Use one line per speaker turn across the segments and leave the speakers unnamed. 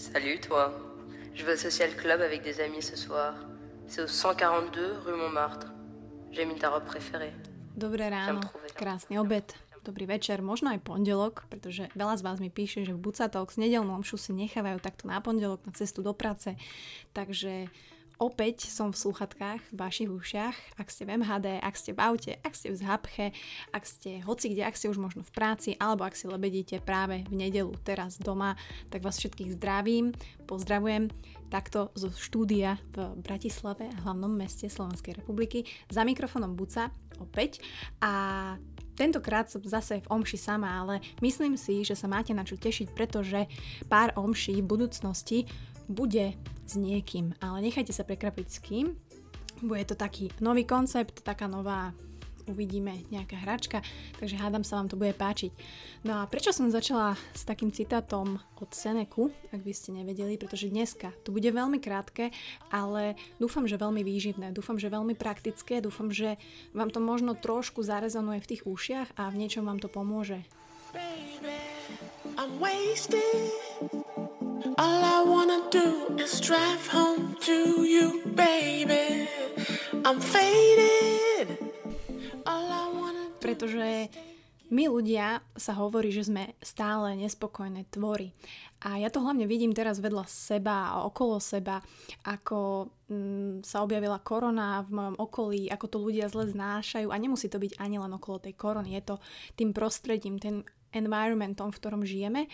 Salut toi. Je vais au social club avec des amis ce soir. C'est au 142 rue Montmartre. J'ai mis ta robe préférée.
Dobré ráno, krásny obed, dobrý večer, možno aj pondelok, pretože veľa z vás mi píše, že v Bucatok s nedelnú omšu si nechávajú takto na pondelok na cestu do práce. Takže Opäť som v sluchatkách, v vašich ušiach, ak ste v MHD, ak ste v aute, ak ste v zhapche, ak ste hoci kde, ak ste už možno v práci, alebo ak si lebedíte práve v nedelu teraz doma, tak vás všetkých zdravím, pozdravujem. Takto zo štúdia v Bratislave, hlavnom meste Slovenskej republiky, za mikrofonom Buca opäť. A Tentokrát som zase v omši sama, ale myslím si, že sa máte na čo tešiť, pretože pár omší v budúcnosti bude s niekým, ale nechajte sa prekrapiť s kým. Bude to taký nový koncept, taká nová uvidíme nejaká hračka, takže hádam sa vám to bude páčiť. No a prečo som začala s takým citátom od Seneku, ak by ste nevedeli, pretože dneska to bude veľmi krátke, ale dúfam, že veľmi výživné, dúfam, že veľmi praktické, dúfam, že vám to možno trošku zarezonuje v tých ušiach a v niečom vám to pomôže. Baby, I'm wasted. All I wanna do is drive home to you, baby. I'm faded. All I wanna do Pretože my ľudia sa hovorí, že sme stále nespokojné tvory. A ja to hlavne vidím teraz vedľa seba a okolo seba, ako mm, sa objavila korona v mojom okolí, ako to ľudia zle znášajú a nemusí to byť ani len okolo tej korony, je to tým prostredím, ten environmentom, v ktorom žijeme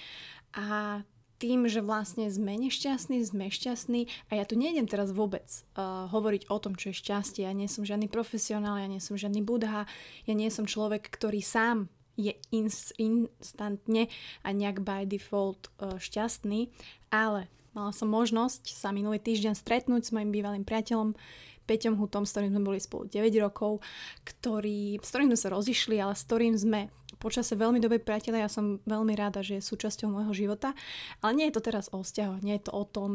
a tým, že vlastne sme nešťastní, sme šťastní a ja tu nejdem teraz vôbec uh, hovoriť o tom, čo je šťastie. Ja nie som žiadny profesionál, ja nie som žiadny budha, ja nie som človek, ktorý sám je ins- instantne a nejak by default uh, šťastný, ale mala som možnosť sa minulý týždeň stretnúť s mojim bývalým priateľom Peťom Hutom, s ktorým sme boli spolu 9 rokov, ktorý, s ktorým sme sa rozišli, ale s ktorým sme počase veľmi dobrí priateľe. Ja som veľmi rada, že je súčasťou môjho života. Ale nie je to teraz o vzťahoch, nie je to o tom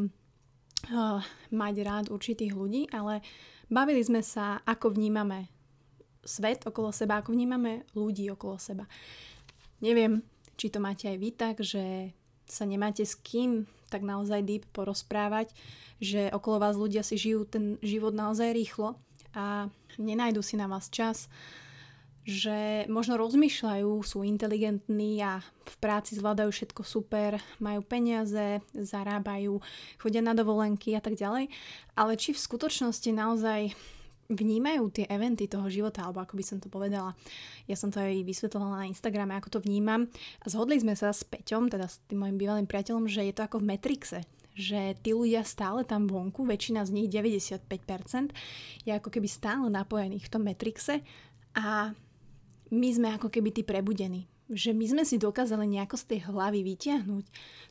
uh, mať rád určitých ľudí, ale bavili sme sa, ako vnímame svet okolo seba, ako vnímame ľudí okolo seba. Neviem, či to máte aj vy tak, že sa nemáte s kým tak naozaj deep porozprávať, že okolo vás ľudia si žijú ten život naozaj rýchlo a nenajdu si na vás čas, že možno rozmýšľajú, sú inteligentní a v práci zvládajú všetko super, majú peniaze, zarábajú, chodia na dovolenky a tak ďalej, ale či v skutočnosti naozaj vnímajú tie eventy toho života, alebo ako by som to povedala. Ja som to aj vysvetlila na Instagrame, ako to vnímam. A zhodli sme sa s Peťom, teda s tým mojim bývalým priateľom, že je to ako v Matrixe, že tí ľudia stále tam vonku, väčšina z nich, 95%, je ako keby stále napojených v tom Matrixe a my sme ako keby tí prebudení. Že my sme si dokázali nejako z tej hlavy vytiahnuť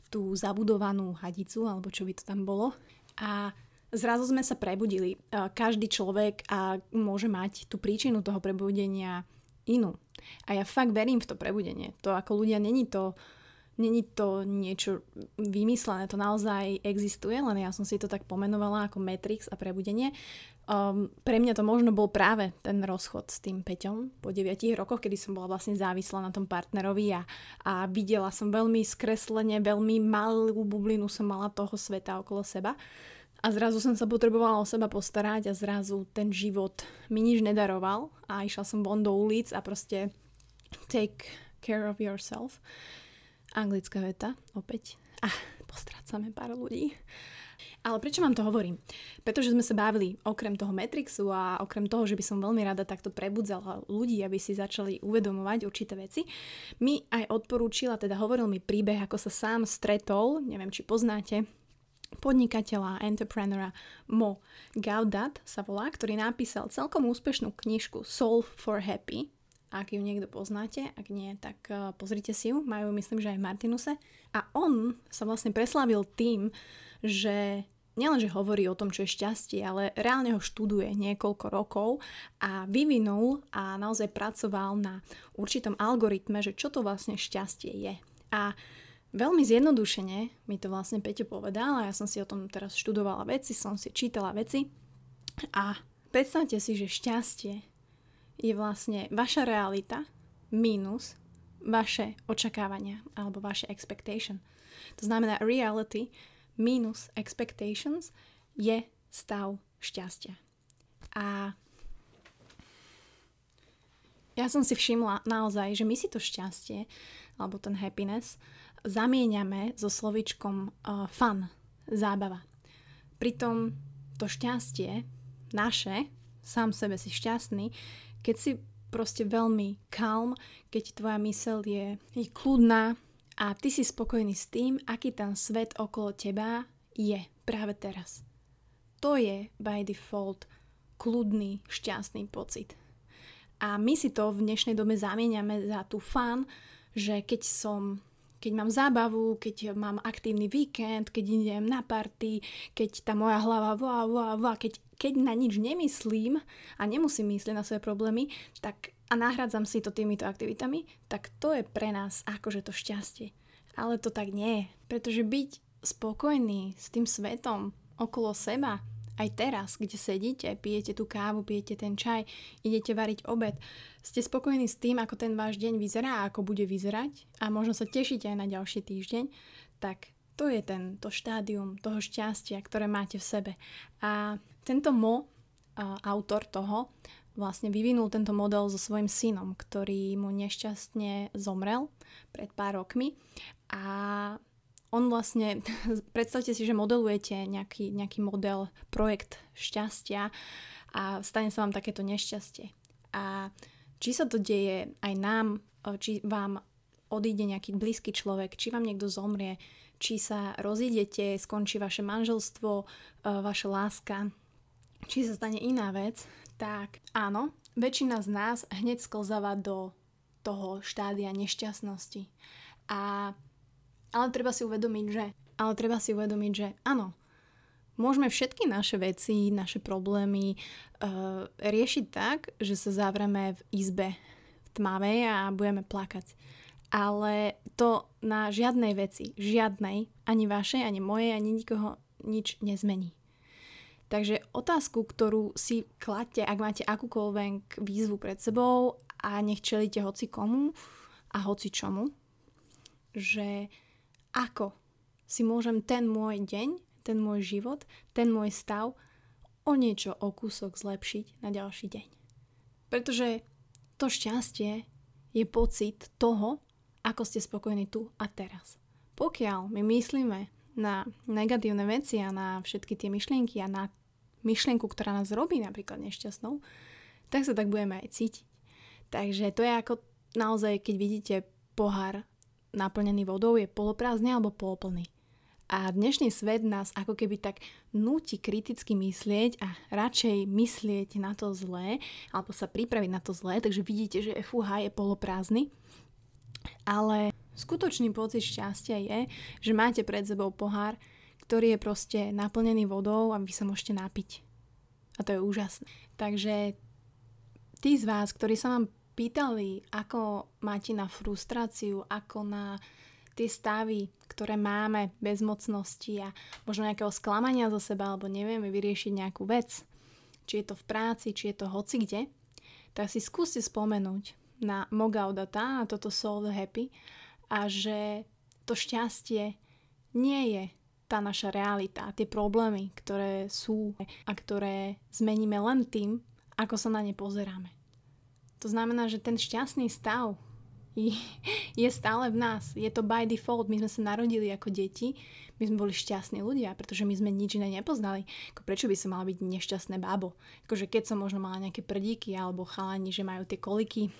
tú zabudovanú hadicu, alebo čo by to tam bolo. A zrazu sme sa prebudili. Každý človek a môže mať tú príčinu toho prebudenia inú. A ja fakt verím v to prebudenie. To ako ľudia není to, není to niečo vymyslené, to naozaj existuje, len ja som si to tak pomenovala ako Matrix a prebudenie. Um, pre mňa to možno bol práve ten rozchod s tým Peťom po 9 rokoch, kedy som bola vlastne závislá na tom partnerovi a, a videla som veľmi skreslene, veľmi malú bublinu som mala toho sveta okolo seba. A zrazu som sa potrebovala o seba postarať a zrazu ten život mi nič nedaroval a išla som von do ulic a proste take care of yourself. Anglická veta, opäť. Ah, postrácame pár ľudí. Ale prečo vám to hovorím? Pretože sme sa bavili okrem toho Matrixu a okrem toho, že by som veľmi rada takto prebudzala ľudí, aby si začali uvedomovať určité veci, mi aj odporúčila, teda hovoril mi príbeh, ako sa sám stretol, neviem, či poznáte, podnikateľa, entreprenera Mo Gaudat sa volá, ktorý napísal celkom úspešnú knižku Solve for Happy. Ak ju niekto poznáte, ak nie, tak eh, pozrite si ju. Majú, myslím, že aj Martinuse. A on sa vlastne preslavil tým, že nielenže hovorí o tom, čo je šťastie, ale reálne ho študuje niekoľko rokov a vyvinul a naozaj pracoval na určitom algoritme, že čo to vlastne šťastie je. A Veľmi zjednodušene mi to vlastne Peťo povedal a ja som si o tom teraz študovala veci, som si čítala veci a predstavte si, že šťastie je vlastne vaša realita minus vaše očakávania alebo vaše expectation. To znamená reality minus expectations je stav šťastia. A ja som si všimla naozaj, že my si to šťastie, alebo ten happiness, zamieňame so slovičkom uh, fun, zábava. Pritom to šťastie naše, sám sebe si šťastný, keď si proste veľmi calm, keď tvoja mysel je, je kľudná a ty si spokojný s tým, aký ten svet okolo teba je práve teraz. To je by default kľudný, šťastný pocit. A my si to v dnešnej dobe zamieňame za tú fan, že keď som keď mám zábavu, keď mám aktívny víkend, keď idem na party, keď tá moja hlava vá, vá, vá, keď, keď na nič nemyslím a nemusím myslieť na svoje problémy, tak a nahradzam si to týmito aktivitami, tak to je pre nás akože to šťastie. Ale to tak nie je, pretože byť spokojný s tým svetom okolo seba aj teraz, kde sedíte, pijete tú kávu, pijete ten čaj, idete variť obed, ste spokojní s tým, ako ten váš deň vyzerá a ako bude vyzerať a možno sa tešíte aj na ďalší týždeň, tak to je ten, to štádium toho šťastia, ktoré máte v sebe. A tento Mo, autor toho, vlastne vyvinul tento model so svojím synom, ktorý mu nešťastne zomrel pred pár rokmi a on vlastne, predstavte si, že modelujete nejaký, nejaký model, projekt šťastia a stane sa vám takéto nešťastie. A či sa to deje aj nám, či vám odíde nejaký blízky človek, či vám niekto zomrie, či sa rozídete, skončí vaše manželstvo, vaša láska, či sa stane iná vec, tak áno, väčšina z nás hneď sklzáva do toho štádia nešťastnosti. A ale treba si uvedomiť, že, ale treba si uvedomiť, že áno, môžeme všetky naše veci, naše problémy uh, riešiť tak, že sa zavreme v izbe v tmavej a budeme plakať. Ale to na žiadnej veci, žiadnej, ani vašej, ani mojej, ani nikoho nič nezmení. Takže otázku, ktorú si kladte, ak máte akúkoľvek výzvu pred sebou a nech čelíte hoci komu a hoci čomu, že ako si môžem ten môj deň, ten môj život, ten môj stav o niečo, o kúsok zlepšiť na ďalší deň. Pretože to šťastie je pocit toho, ako ste spokojní tu a teraz. Pokiaľ my myslíme na negatívne veci a na všetky tie myšlienky a na myšlienku, ktorá nás robí napríklad nešťastnou, tak sa tak budeme aj cítiť. Takže to je ako naozaj, keď vidíte pohár naplnený vodou je poloprázdny alebo poloplný. A dnešný svet nás ako keby tak núti kriticky myslieť a radšej myslieť na to zlé, alebo sa pripraviť na to zlé, takže vidíte, že FUH je poloprázdny. Ale skutočný pocit šťastia je, že máte pred sebou pohár, ktorý je proste naplnený vodou a vy sa môžete napiť. A to je úžasné. Takže tí z vás, ktorí sa vám pýtali, ako máte na frustráciu, ako na tie stavy, ktoré máme, bezmocnosti a možno nejakého sklamania zo seba, alebo nevieme vyriešiť nejakú vec, či je to v práci, či je to hoci kde, tak si skúste spomenúť na Mogaudata a toto Soul Happy a že to šťastie nie je tá naša realita, tie problémy, ktoré sú a ktoré zmeníme len tým, ako sa na ne pozeráme. To znamená, že ten šťastný stav je stále v nás. Je to by default. My sme sa narodili ako deti, my sme boli šťastní ľudia, pretože my sme nič iné nepoznali. Ako prečo by som mala byť nešťastné bábo? Akože keď som možno mala nejaké prdíky alebo chalani, že majú tie koliky,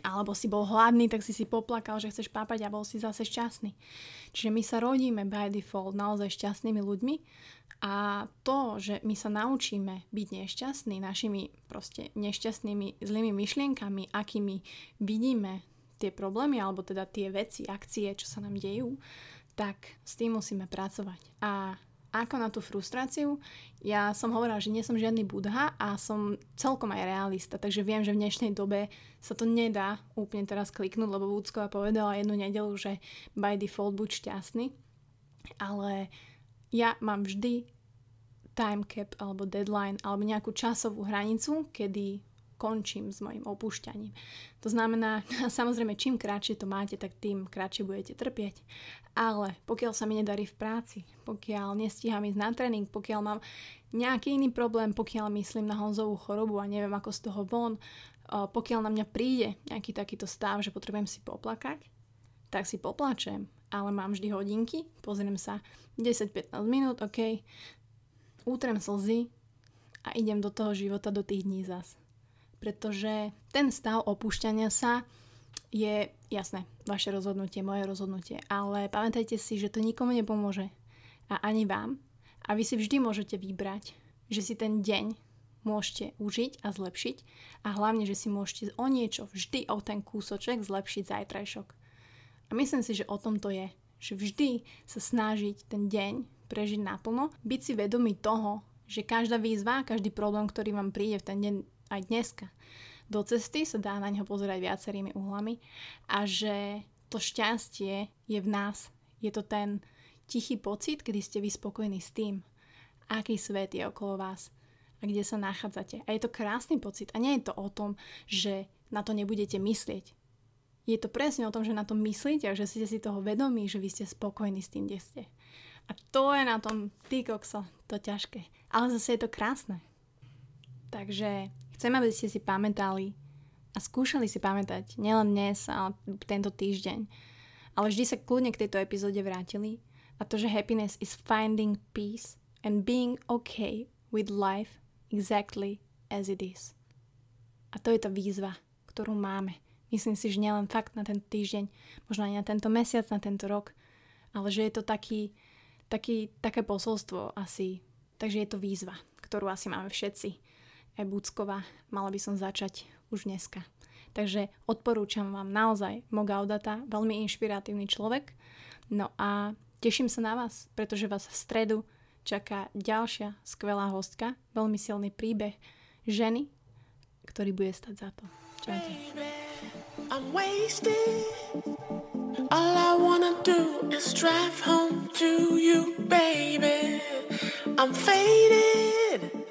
alebo si bol hladný, tak si si poplakal, že chceš pápať a bol si zase šťastný. Čiže my sa rodíme by default naozaj šťastnými ľuďmi a to, že my sa naučíme byť nešťastní našimi proste nešťastnými zlými myšlienkami, akými vidíme tie problémy alebo teda tie veci, akcie, čo sa nám dejú, tak s tým musíme pracovať. A ako na tú frustráciu, ja som hovorila, že nie som žiadny budha a som celkom aj realista, takže viem, že v dnešnej dobe sa to nedá úplne teraz kliknúť, lebo Vúcková povedala jednu nedelu, že by default buď šťastný, ale ja mám vždy time cap alebo deadline alebo nejakú časovú hranicu, kedy končím s mojim opúšťaním. To znamená, samozrejme, čím kratšie to máte, tak tým kratšie budete trpieť. Ale pokiaľ sa mi nedarí v práci, pokiaľ nestíham ísť na tréning, pokiaľ mám nejaký iný problém, pokiaľ myslím na Honzovú chorobu a neviem ako z toho von, pokiaľ na mňa príde nejaký takýto stav, že potrebujem si poplakať, tak si poplačem, ale mám vždy hodinky, pozriem sa 10-15 minút, ok, útrem slzy a idem do toho života do tých dní zas. Pretože ten stav opúšťania sa je, jasné, vaše rozhodnutie, moje rozhodnutie, ale pamätajte si, že to nikomu nepomôže a ani vám. A vy si vždy môžete vybrať, že si ten deň môžete užiť a zlepšiť a hlavne, že si môžete o niečo, vždy o ten kúsoček zlepšiť zajtrajšok. A myslím si, že o tom to je, že vždy sa snažiť ten deň prežiť naplno, byť si vedomý toho, že každá výzva, každý problém, ktorý vám príde v ten deň aj dneska do cesty, sa dá na neho pozerať viacerými uhlami a že to šťastie je v nás. Je to ten tichý pocit, kedy ste vy spokojní s tým, aký svet je okolo vás a kde sa nachádzate. A je to krásny pocit. A nie je to o tom, že na to nebudete myslieť. Je to presne o tom, že na to myslíte a že ste si toho vedomí, že vy ste spokojní s tým, kde ste. A to je na tom, ty kokso, to ťažké. Ale zase je to krásne. Takže chcem, aby ste si pamätali a skúšali si pamätať nielen dnes, ale tento týždeň, ale vždy sa kľudne k tejto epizóde vrátili a to, že happiness is finding peace and being okay with life exactly as it is. A to je tá výzva, ktorú máme. Myslím si, že nielen fakt na tento týždeň, možno aj na tento mesiac, na tento rok, ale že je to taký, taký, také posolstvo asi. Takže je to výzva, ktorú asi máme všetci. Aj Buckova, mala by som začať už dneska. Takže odporúčam vám naozaj Mogaudata, veľmi inšpiratívny človek. No a teším sa na vás, pretože vás v stredu čaká ďalšia skvelá hostka, veľmi silný príbeh ženy, ktorý bude stať za to. Čaute. All I wanna do is drive home to you, baby. I'm faded.